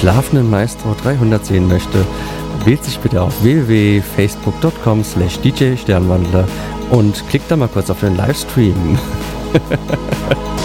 Schlafenden Maestro 300 sehen möchte, wählt sich bitte auf www.facebook.com slash DJ Sternwandler und klickt da mal kurz auf den Livestream.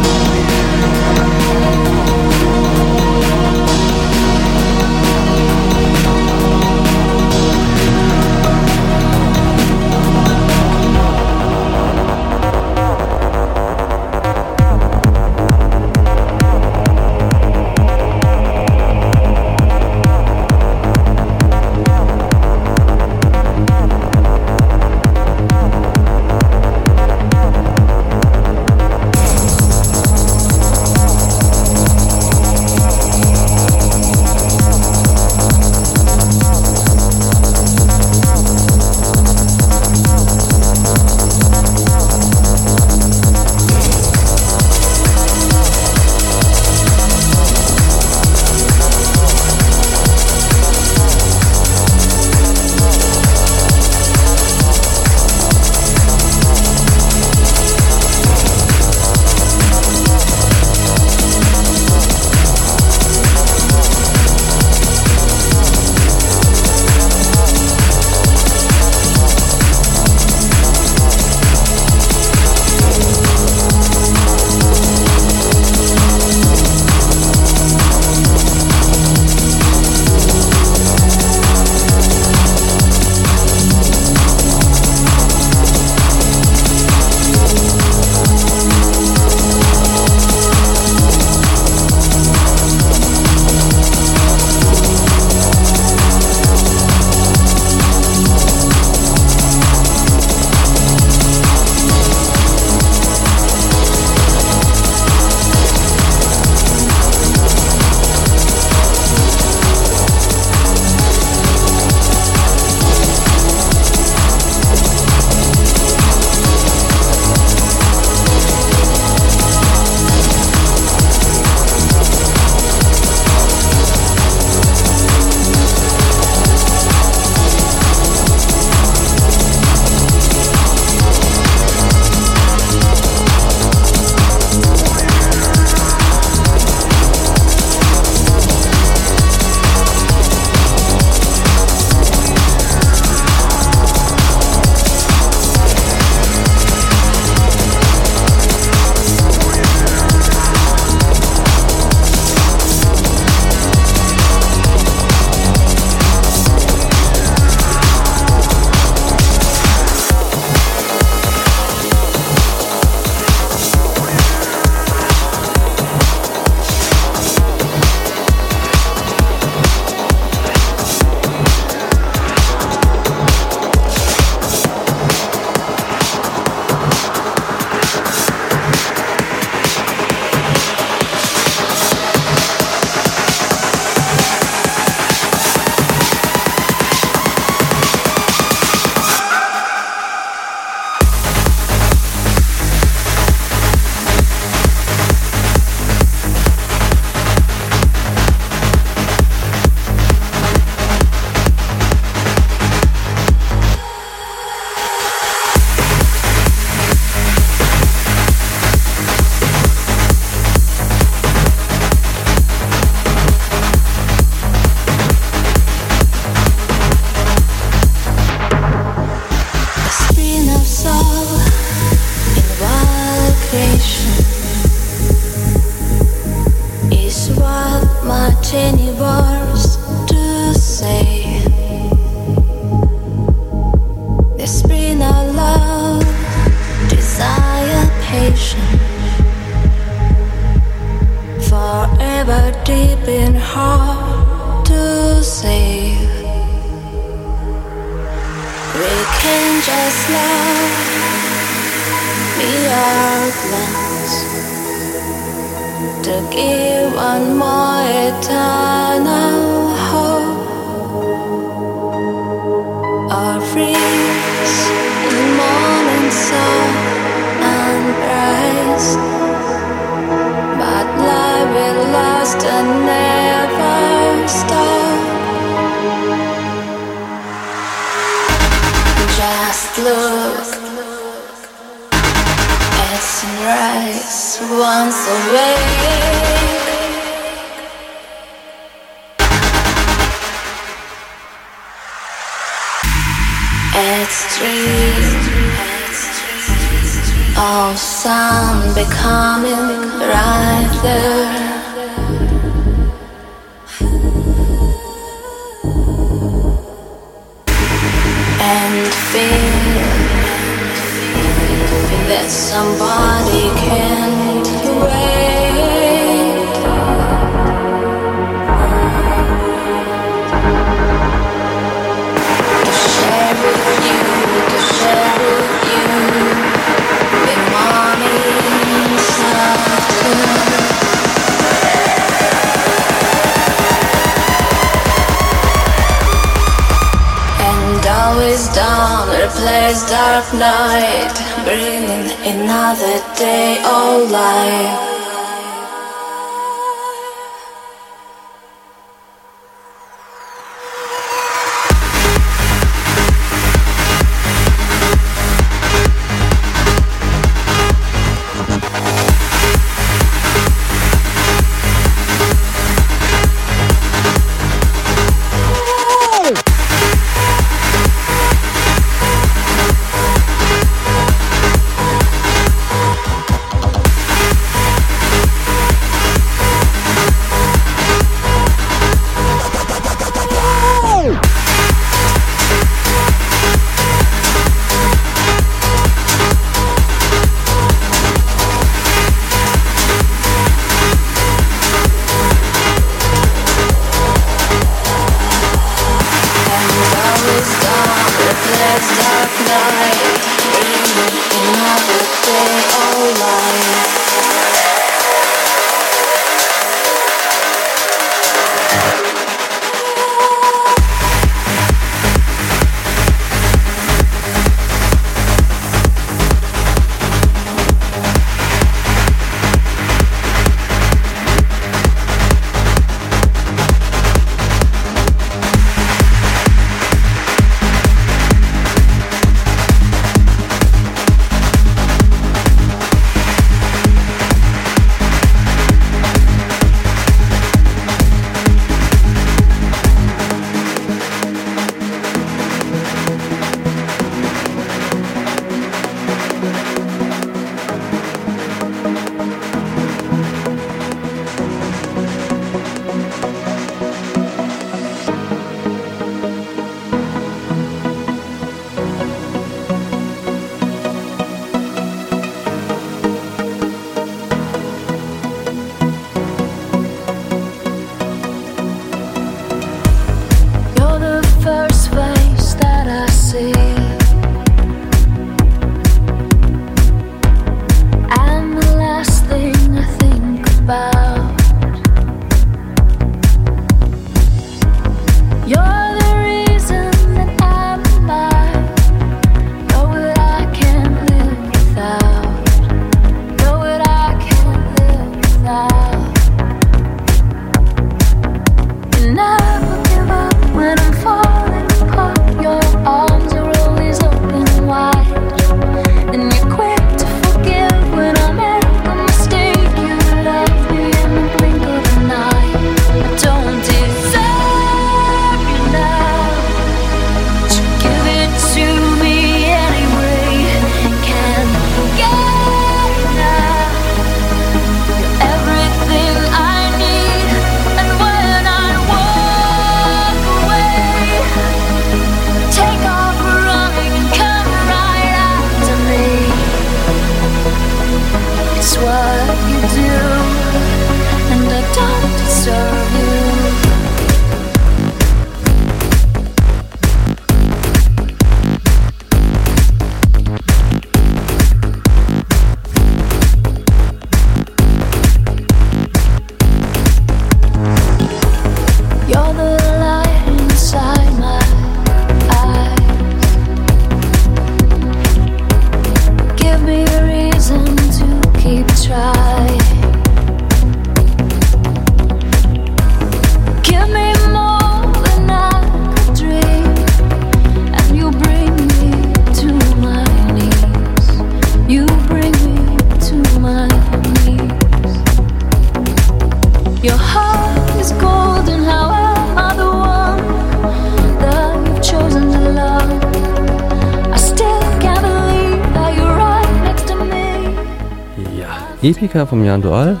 Epica vom Jan Dual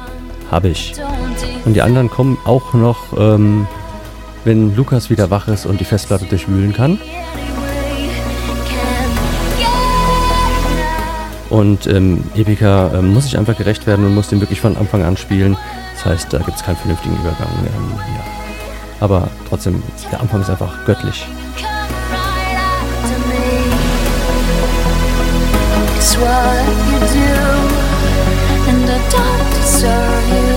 habe ich. Und die anderen kommen auch noch, ähm, wenn Lukas wieder wach ist und die Festplatte durchwühlen kann. Und ähm, Epica äh, muss ich einfach gerecht werden und muss den wirklich von Anfang an spielen. Das heißt, da gibt es keinen vernünftigen Übergang. Ähm, ja. Aber trotzdem, der Anfang ist einfach göttlich. what you do, deserve you.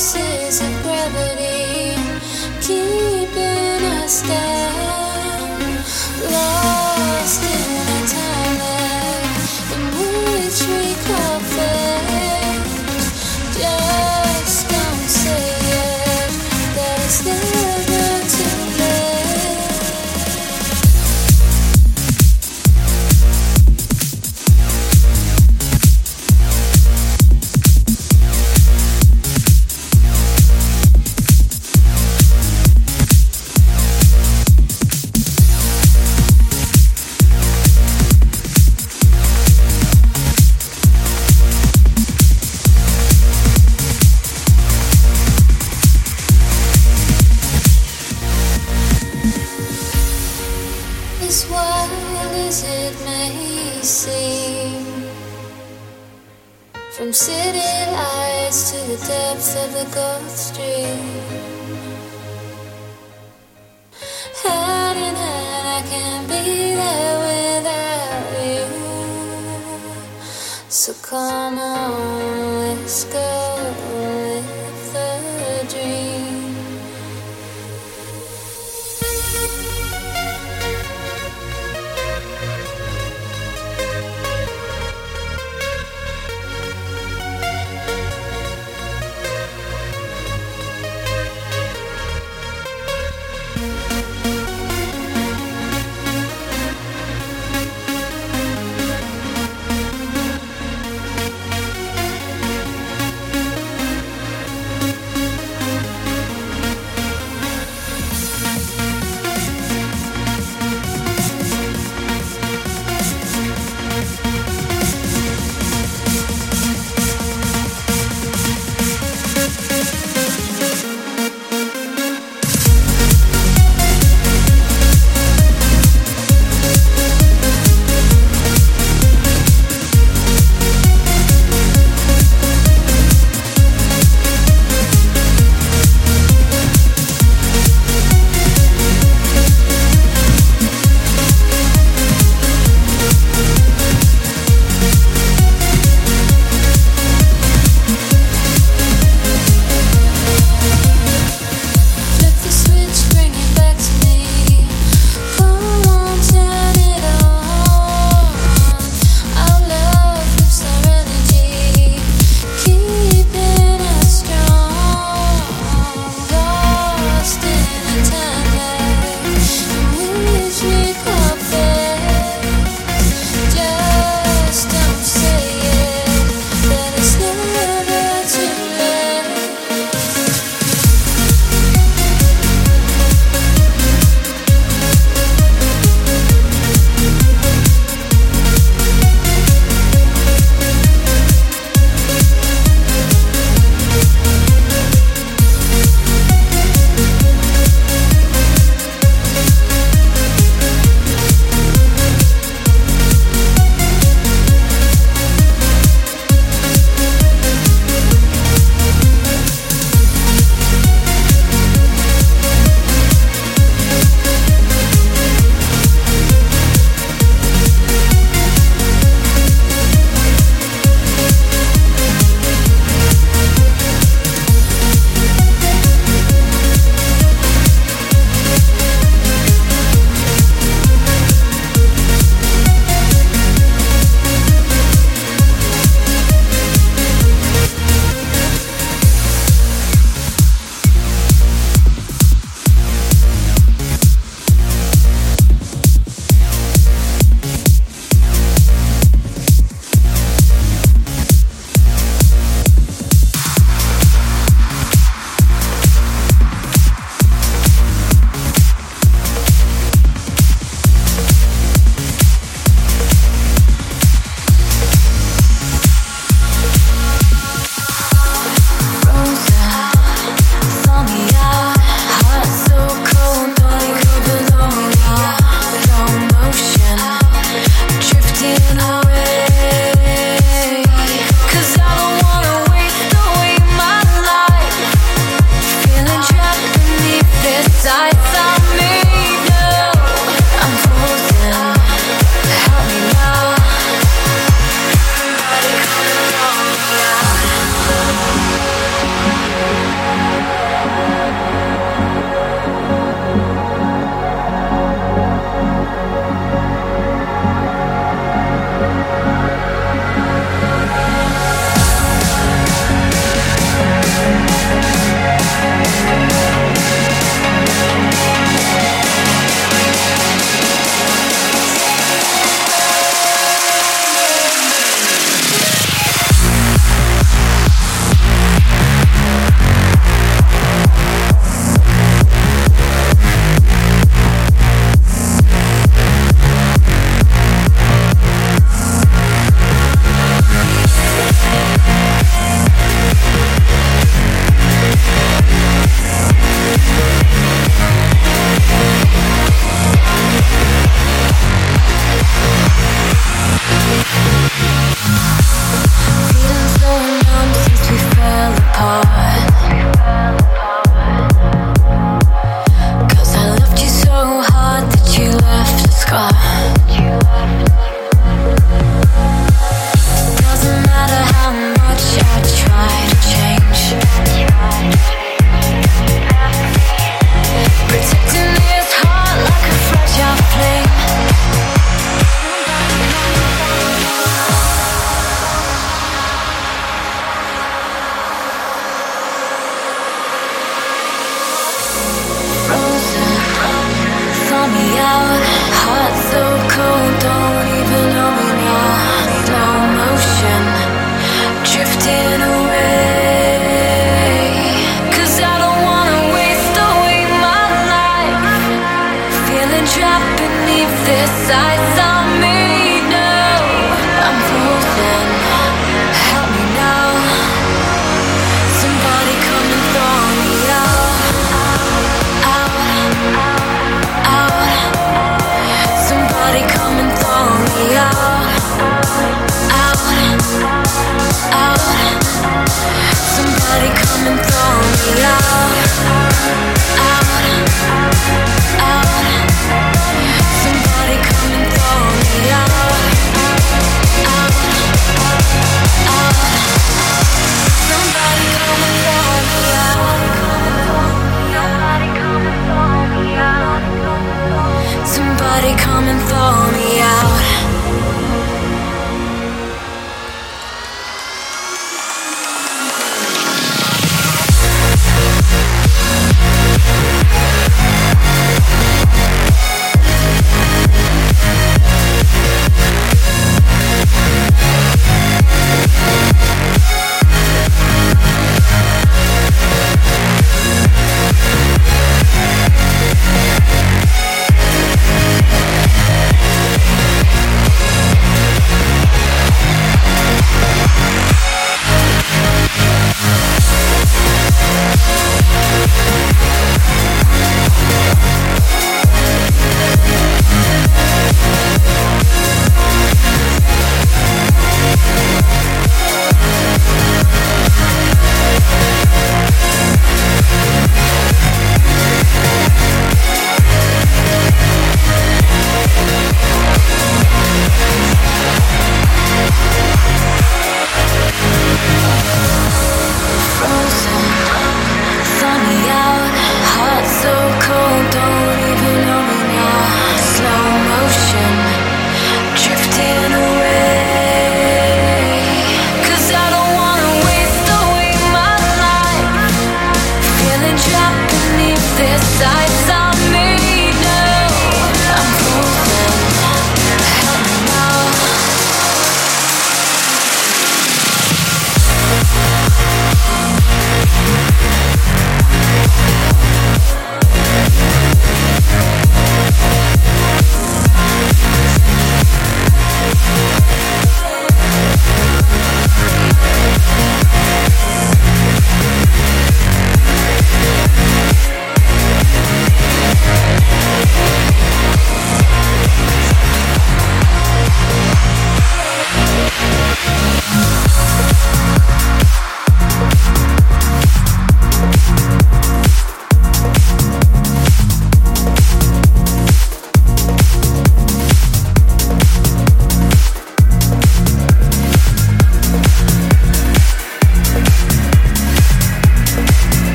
forces of gravity keeping us down.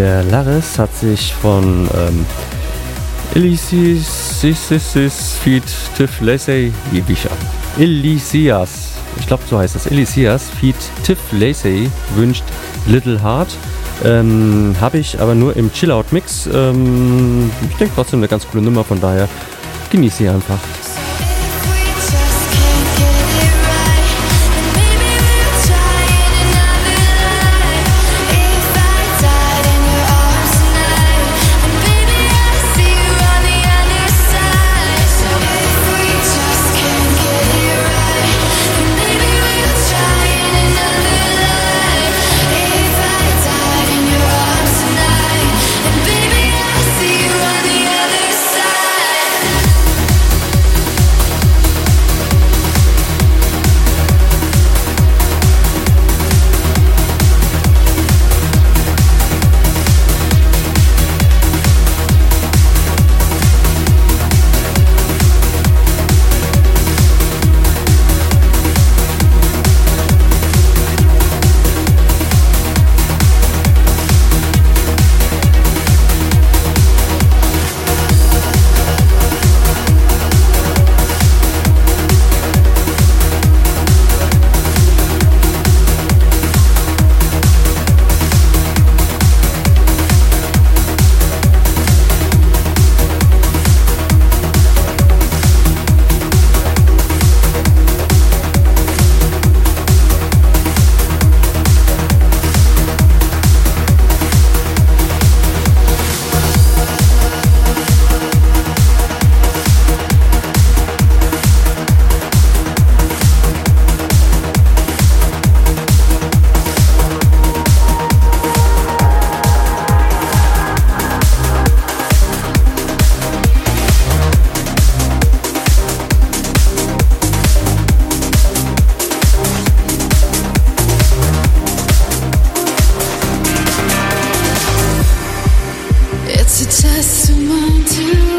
Der Laris hat sich von ähm, Elysis Feed Tiff Lacey, Elysias, ich glaube so heißt das, Elysias Feed Tiff Lacey wünscht Little Heart. Ähm, Habe ich aber nur im Chill-Out-Mix. Ähm, ich denke trotzdem eine ganz coole Nummer, von daher genieße sie einfach. want to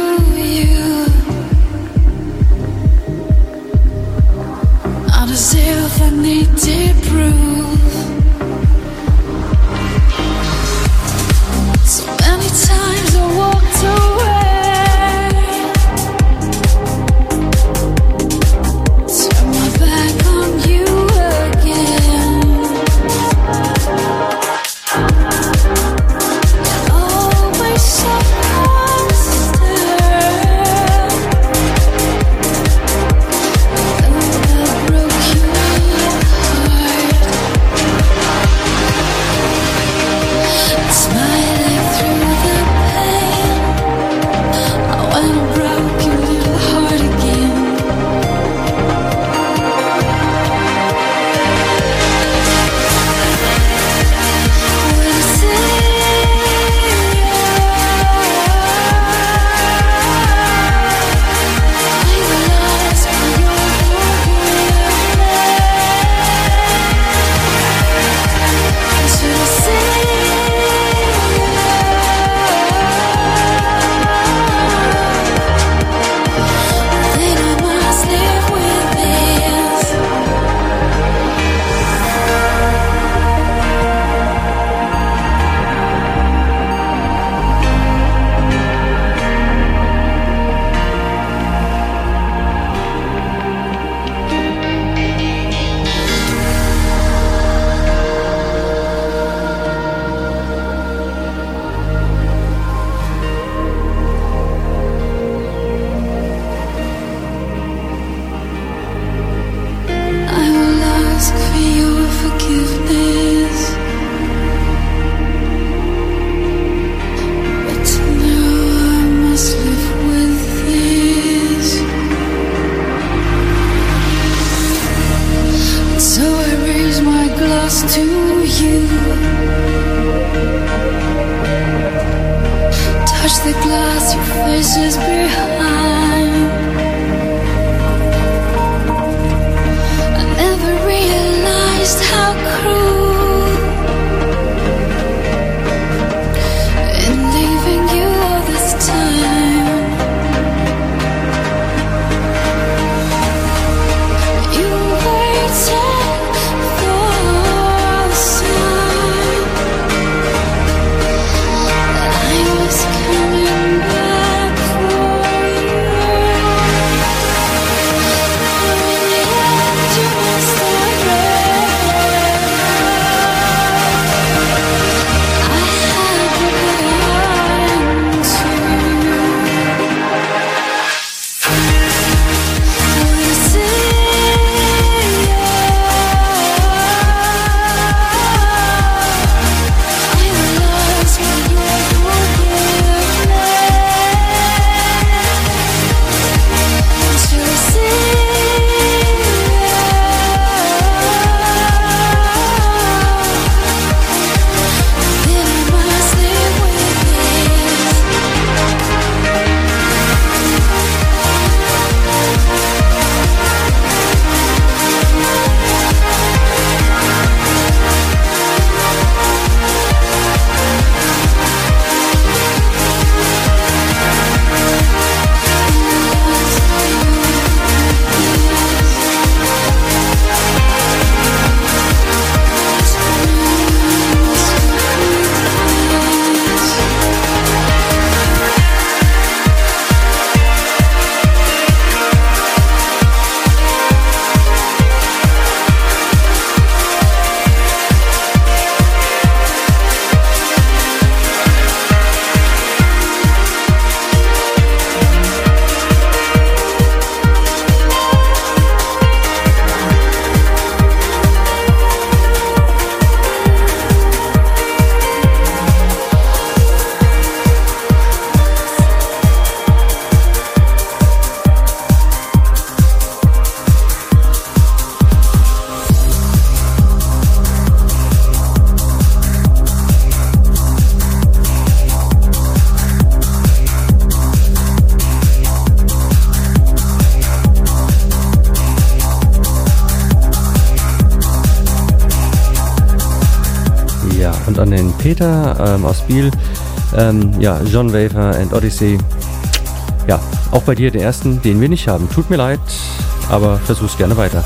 ähm, aus Biel. Ähm, ja, John Wafer and Odyssey. Ja, auch bei dir den ersten, den wir nicht haben. Tut mir leid, aber versuch's gerne weiter.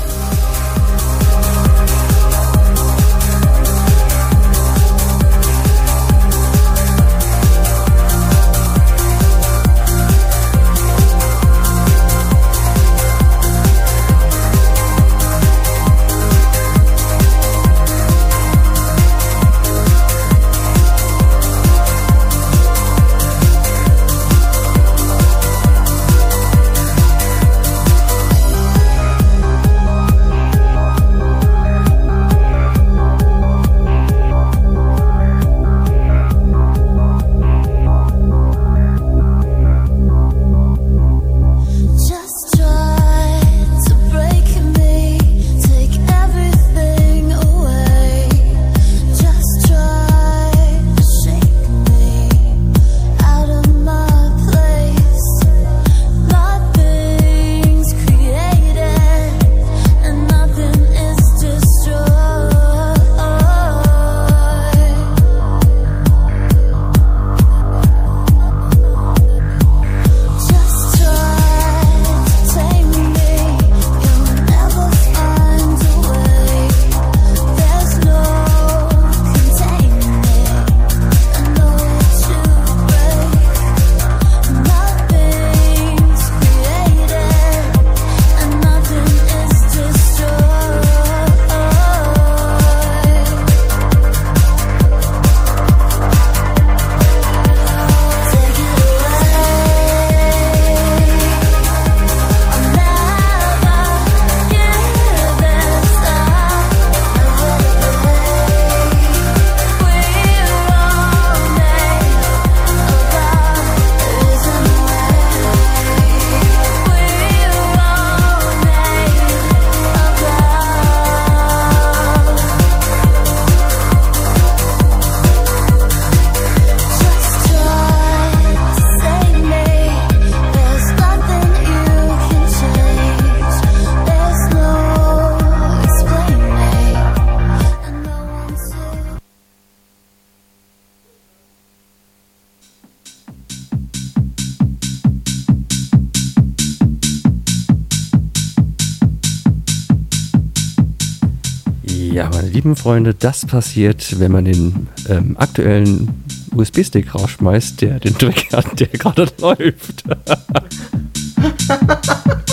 Lieben Freunde, das passiert, wenn man den ähm, aktuellen USB-Stick rausschmeißt, der den Track hat, der gerade läuft.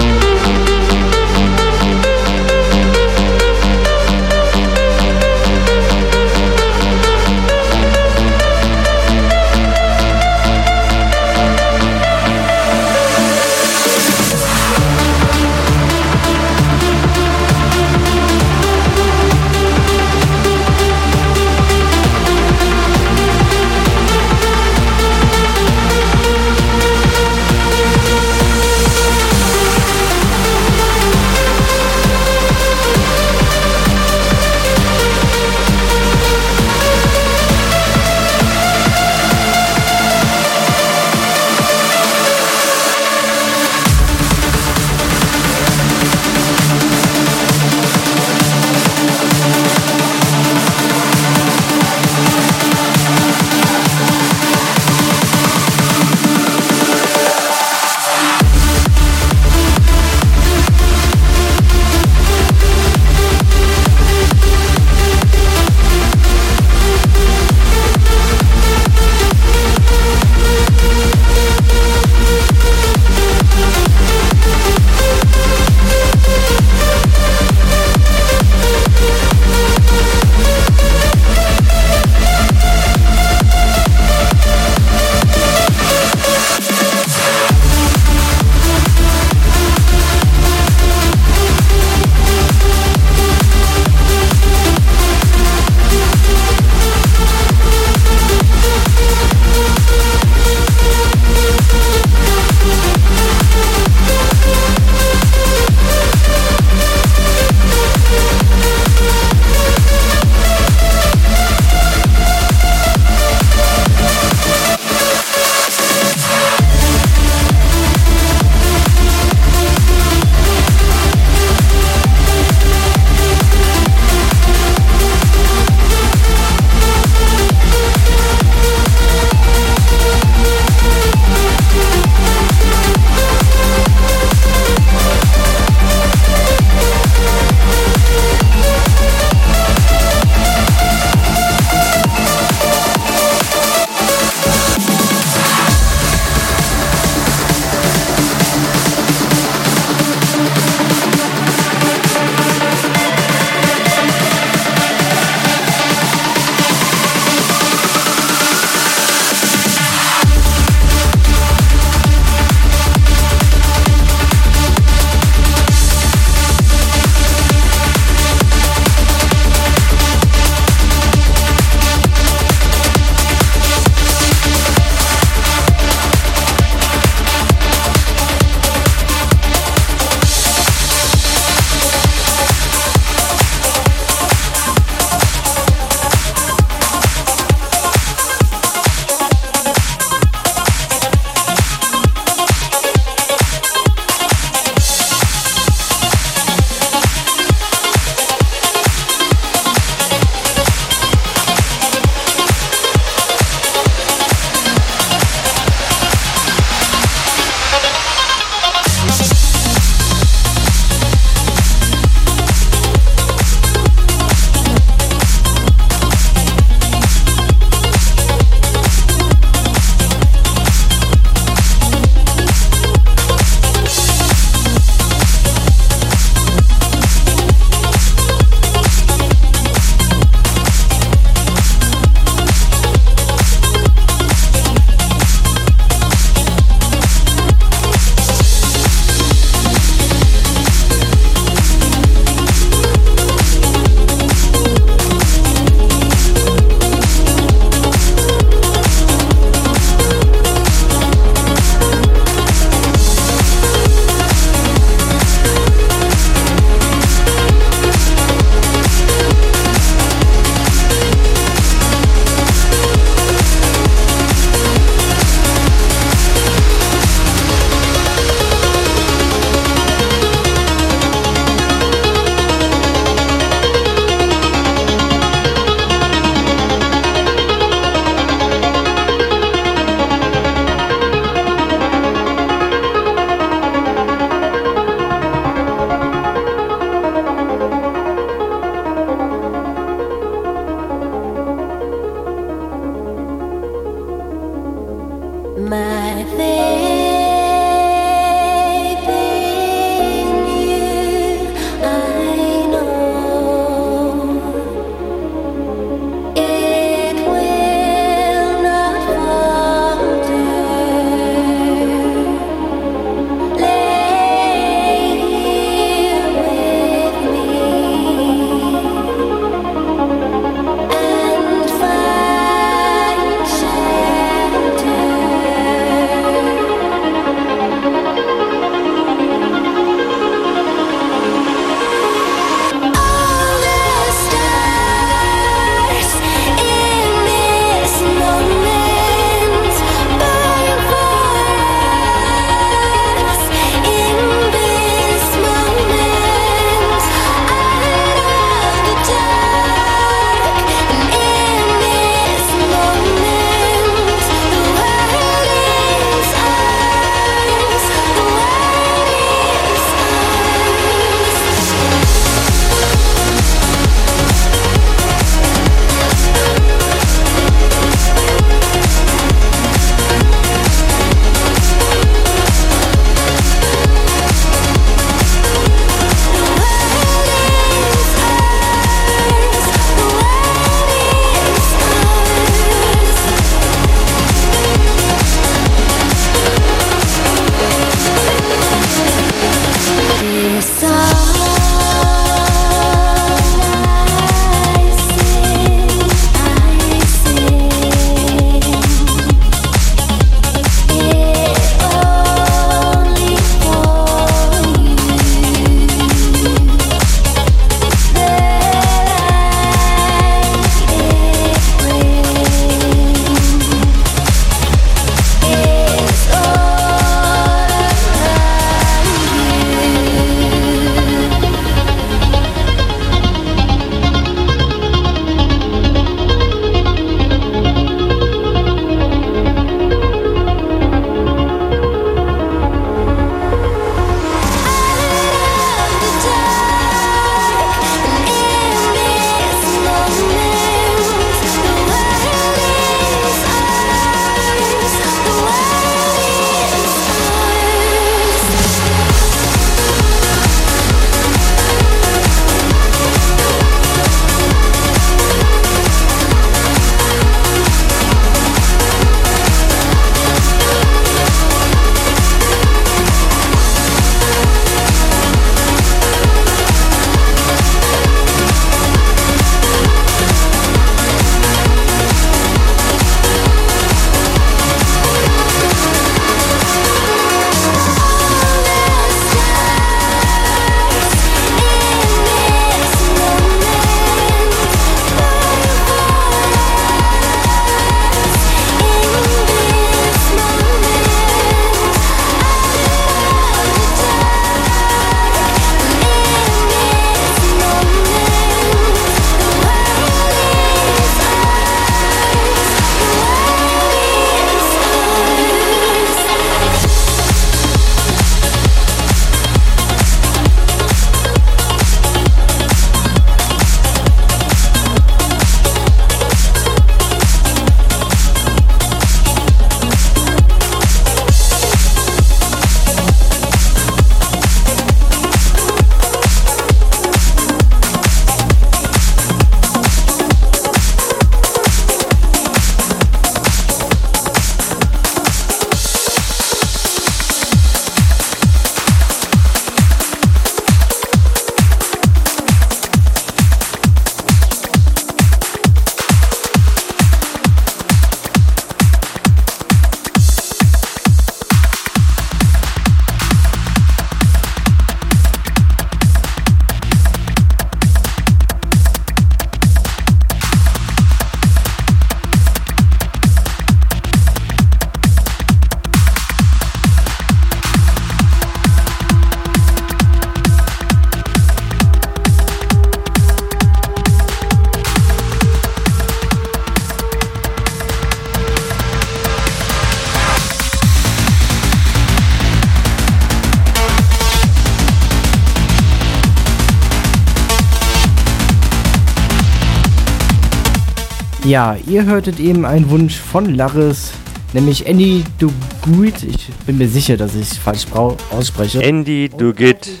Ja, ihr hörtet eben einen Wunsch von Laris. nämlich Andy Duguid. Ich bin mir sicher, dass ich es falsch ausspreche. Andy Duguid.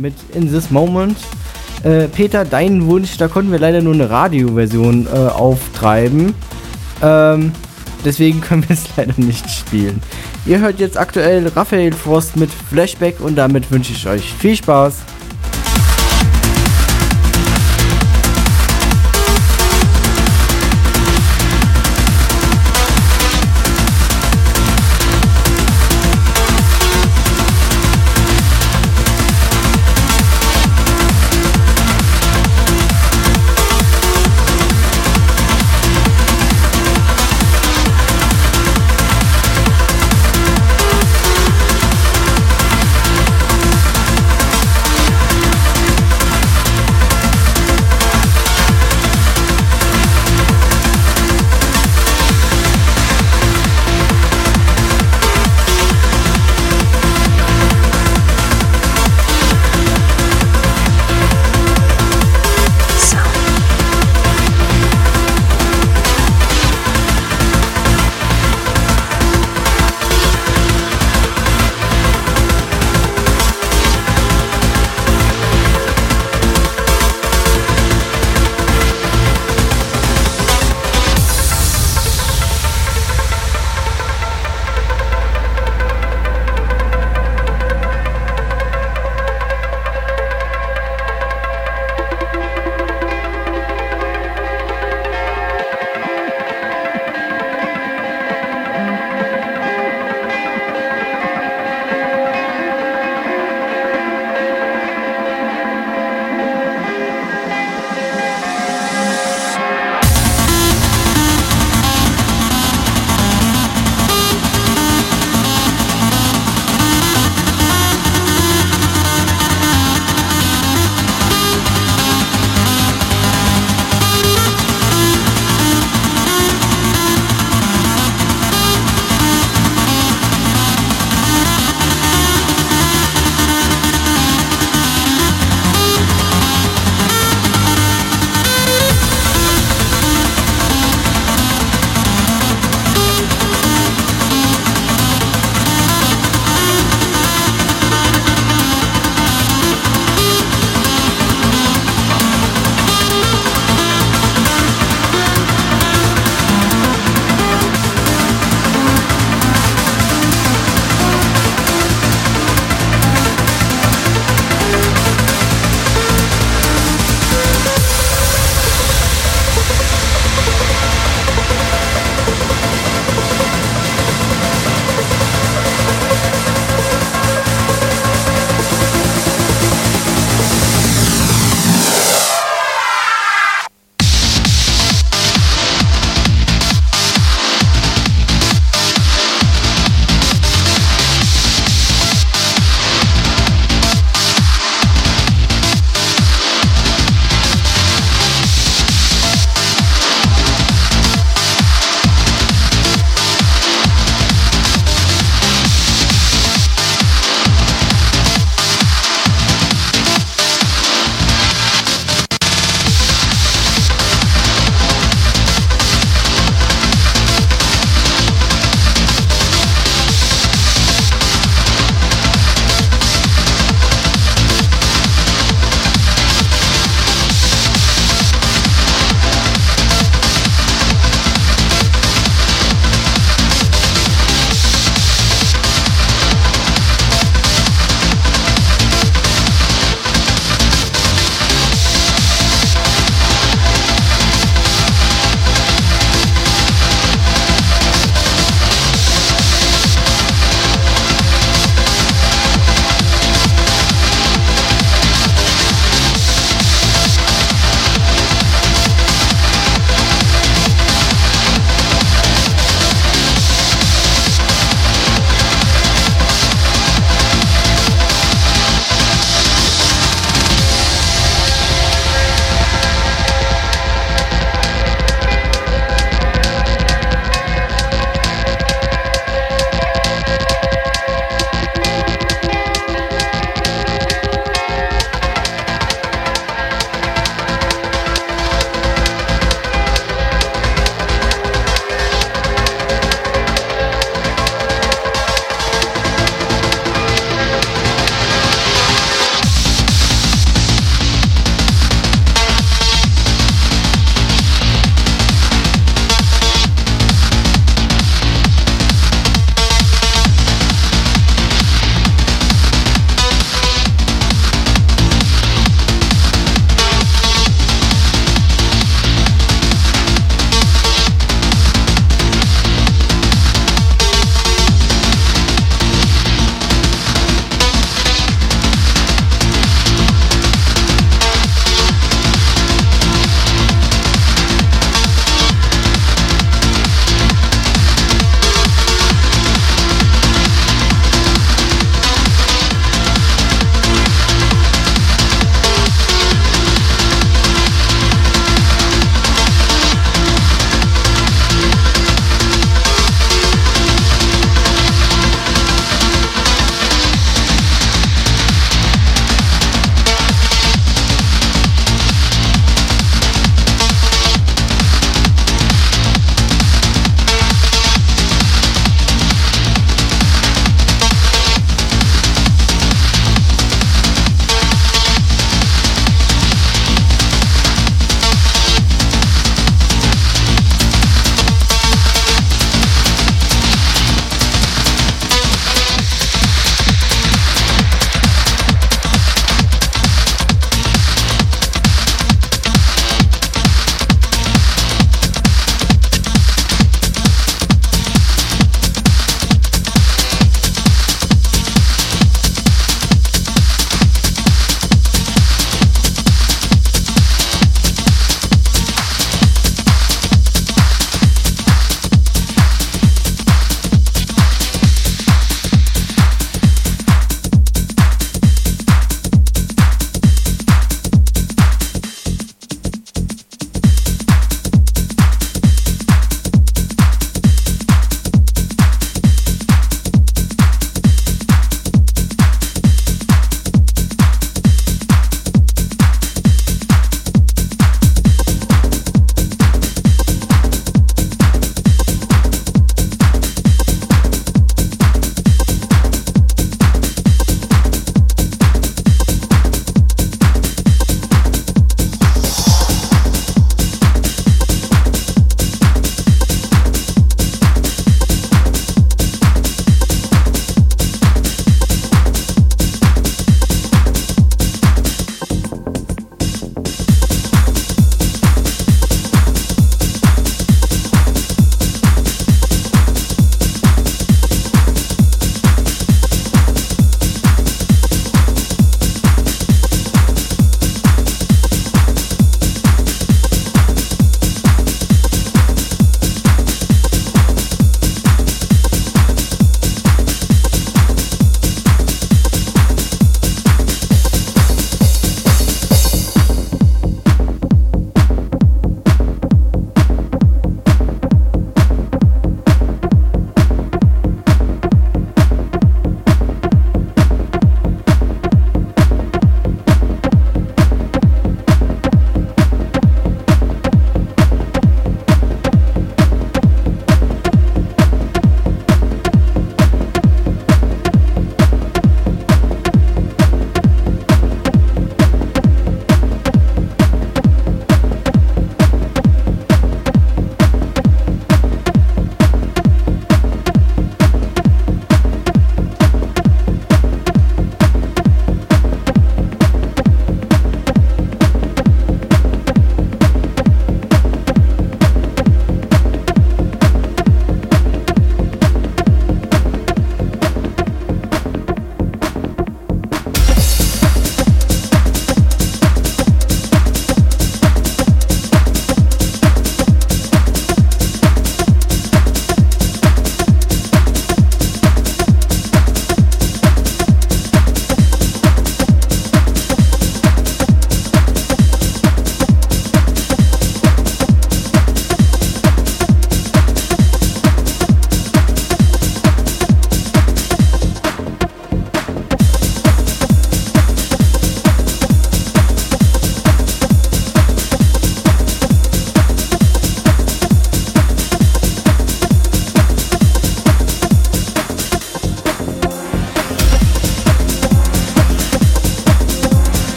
Mit In This Moment. Äh, Peter, dein Wunsch, da konnten wir leider nur eine Radioversion äh, auftreiben. Ähm, deswegen können wir es leider nicht spielen. Ihr hört jetzt aktuell Raphael Frost mit Flashback und damit wünsche ich euch viel Spaß.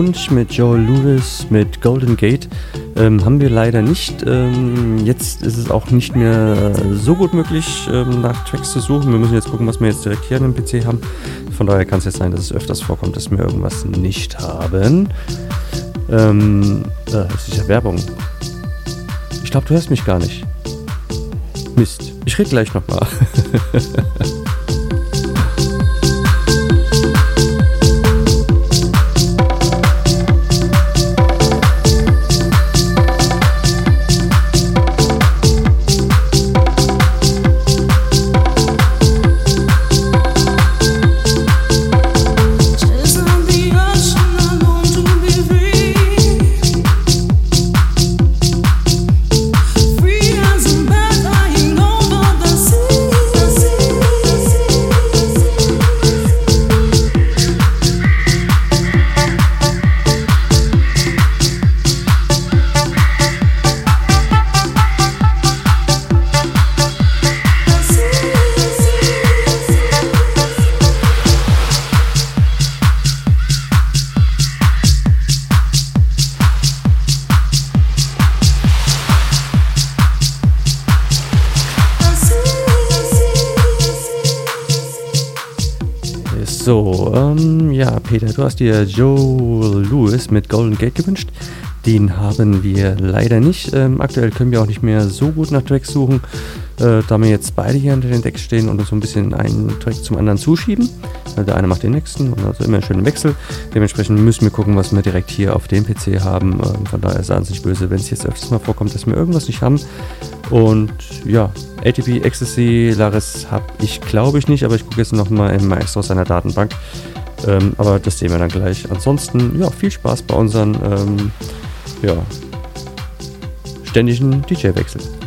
Wunsch mit Joel Lewis, mit Golden Gate ähm, haben wir leider nicht. Ähm, jetzt ist es auch nicht mehr so gut möglich, ähm, nach Tracks zu suchen. Wir müssen jetzt gucken, was wir jetzt direkt hier an dem PC haben. Von daher kann es jetzt sein, dass es öfters vorkommt, dass wir irgendwas nicht haben. Ähm, äh, das ist ja Werbung. Ich glaube, du hörst mich gar nicht. Mist. Ich rede gleich nochmal. Peter, du hast dir Joe Lewis mit Golden Gate gewünscht. Den haben wir leider nicht. Ähm, aktuell können wir auch nicht mehr so gut nach Tracks suchen, äh, da wir jetzt beide hier unter den Decks stehen und uns so ein bisschen einen Track zum anderen zuschieben. Also der eine macht den nächsten und also immer einen schönen Wechsel. Dementsprechend müssen wir gucken, was wir direkt hier auf dem PC haben. Ähm, von daher ist es nicht böse, wenn es jetzt öfters mal vorkommt, dass wir irgendwas nicht haben. Und ja, ATP Ecstasy Laris habe ich glaube ich nicht, aber ich gucke jetzt nochmal in Maestro seiner Datenbank. Ähm, aber das sehen wir dann gleich. Ansonsten, ja, viel Spaß bei unseren ähm, ja, ständigen DJ-Wechsel.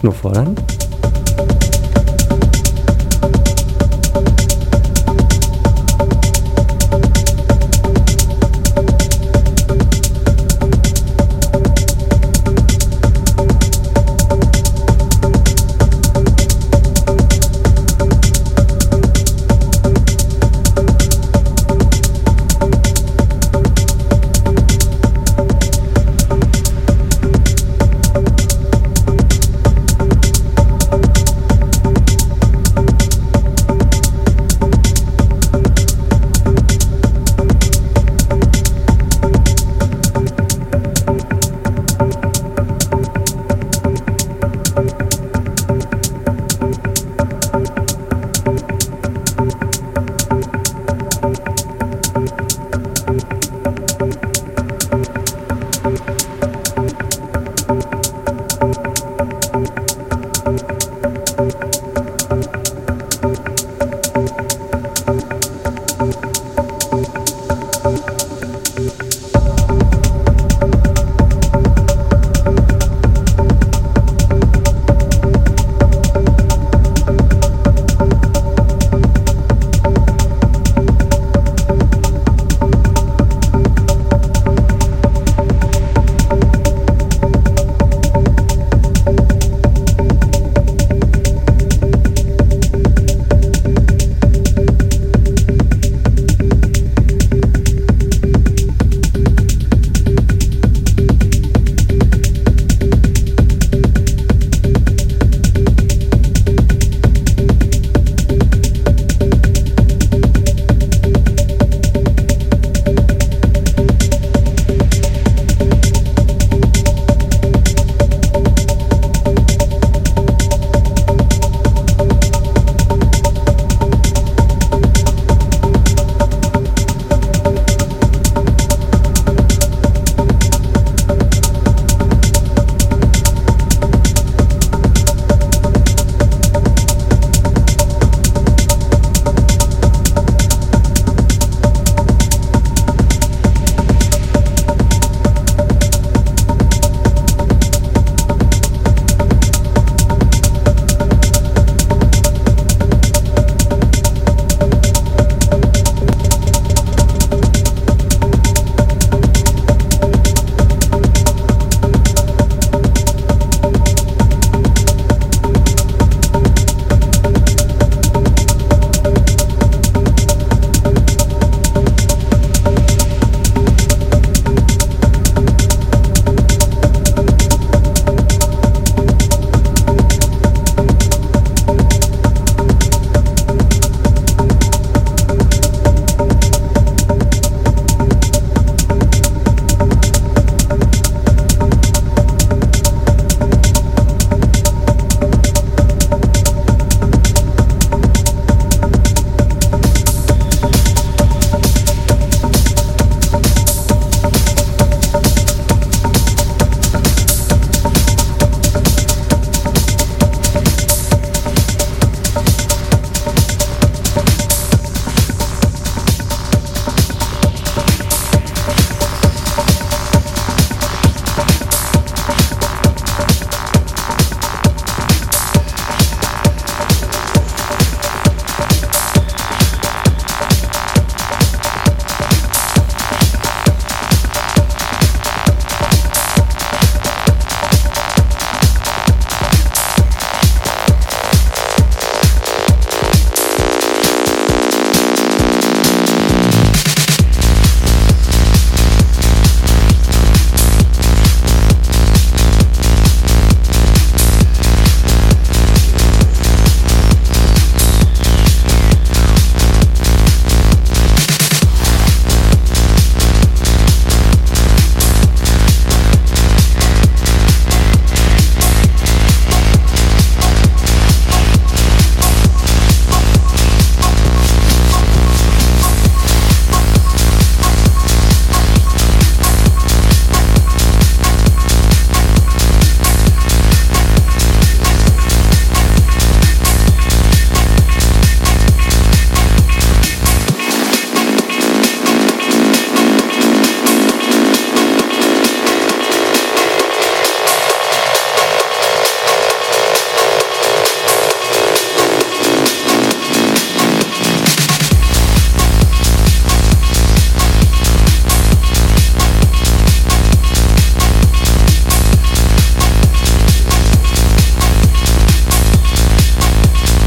Techno fordern.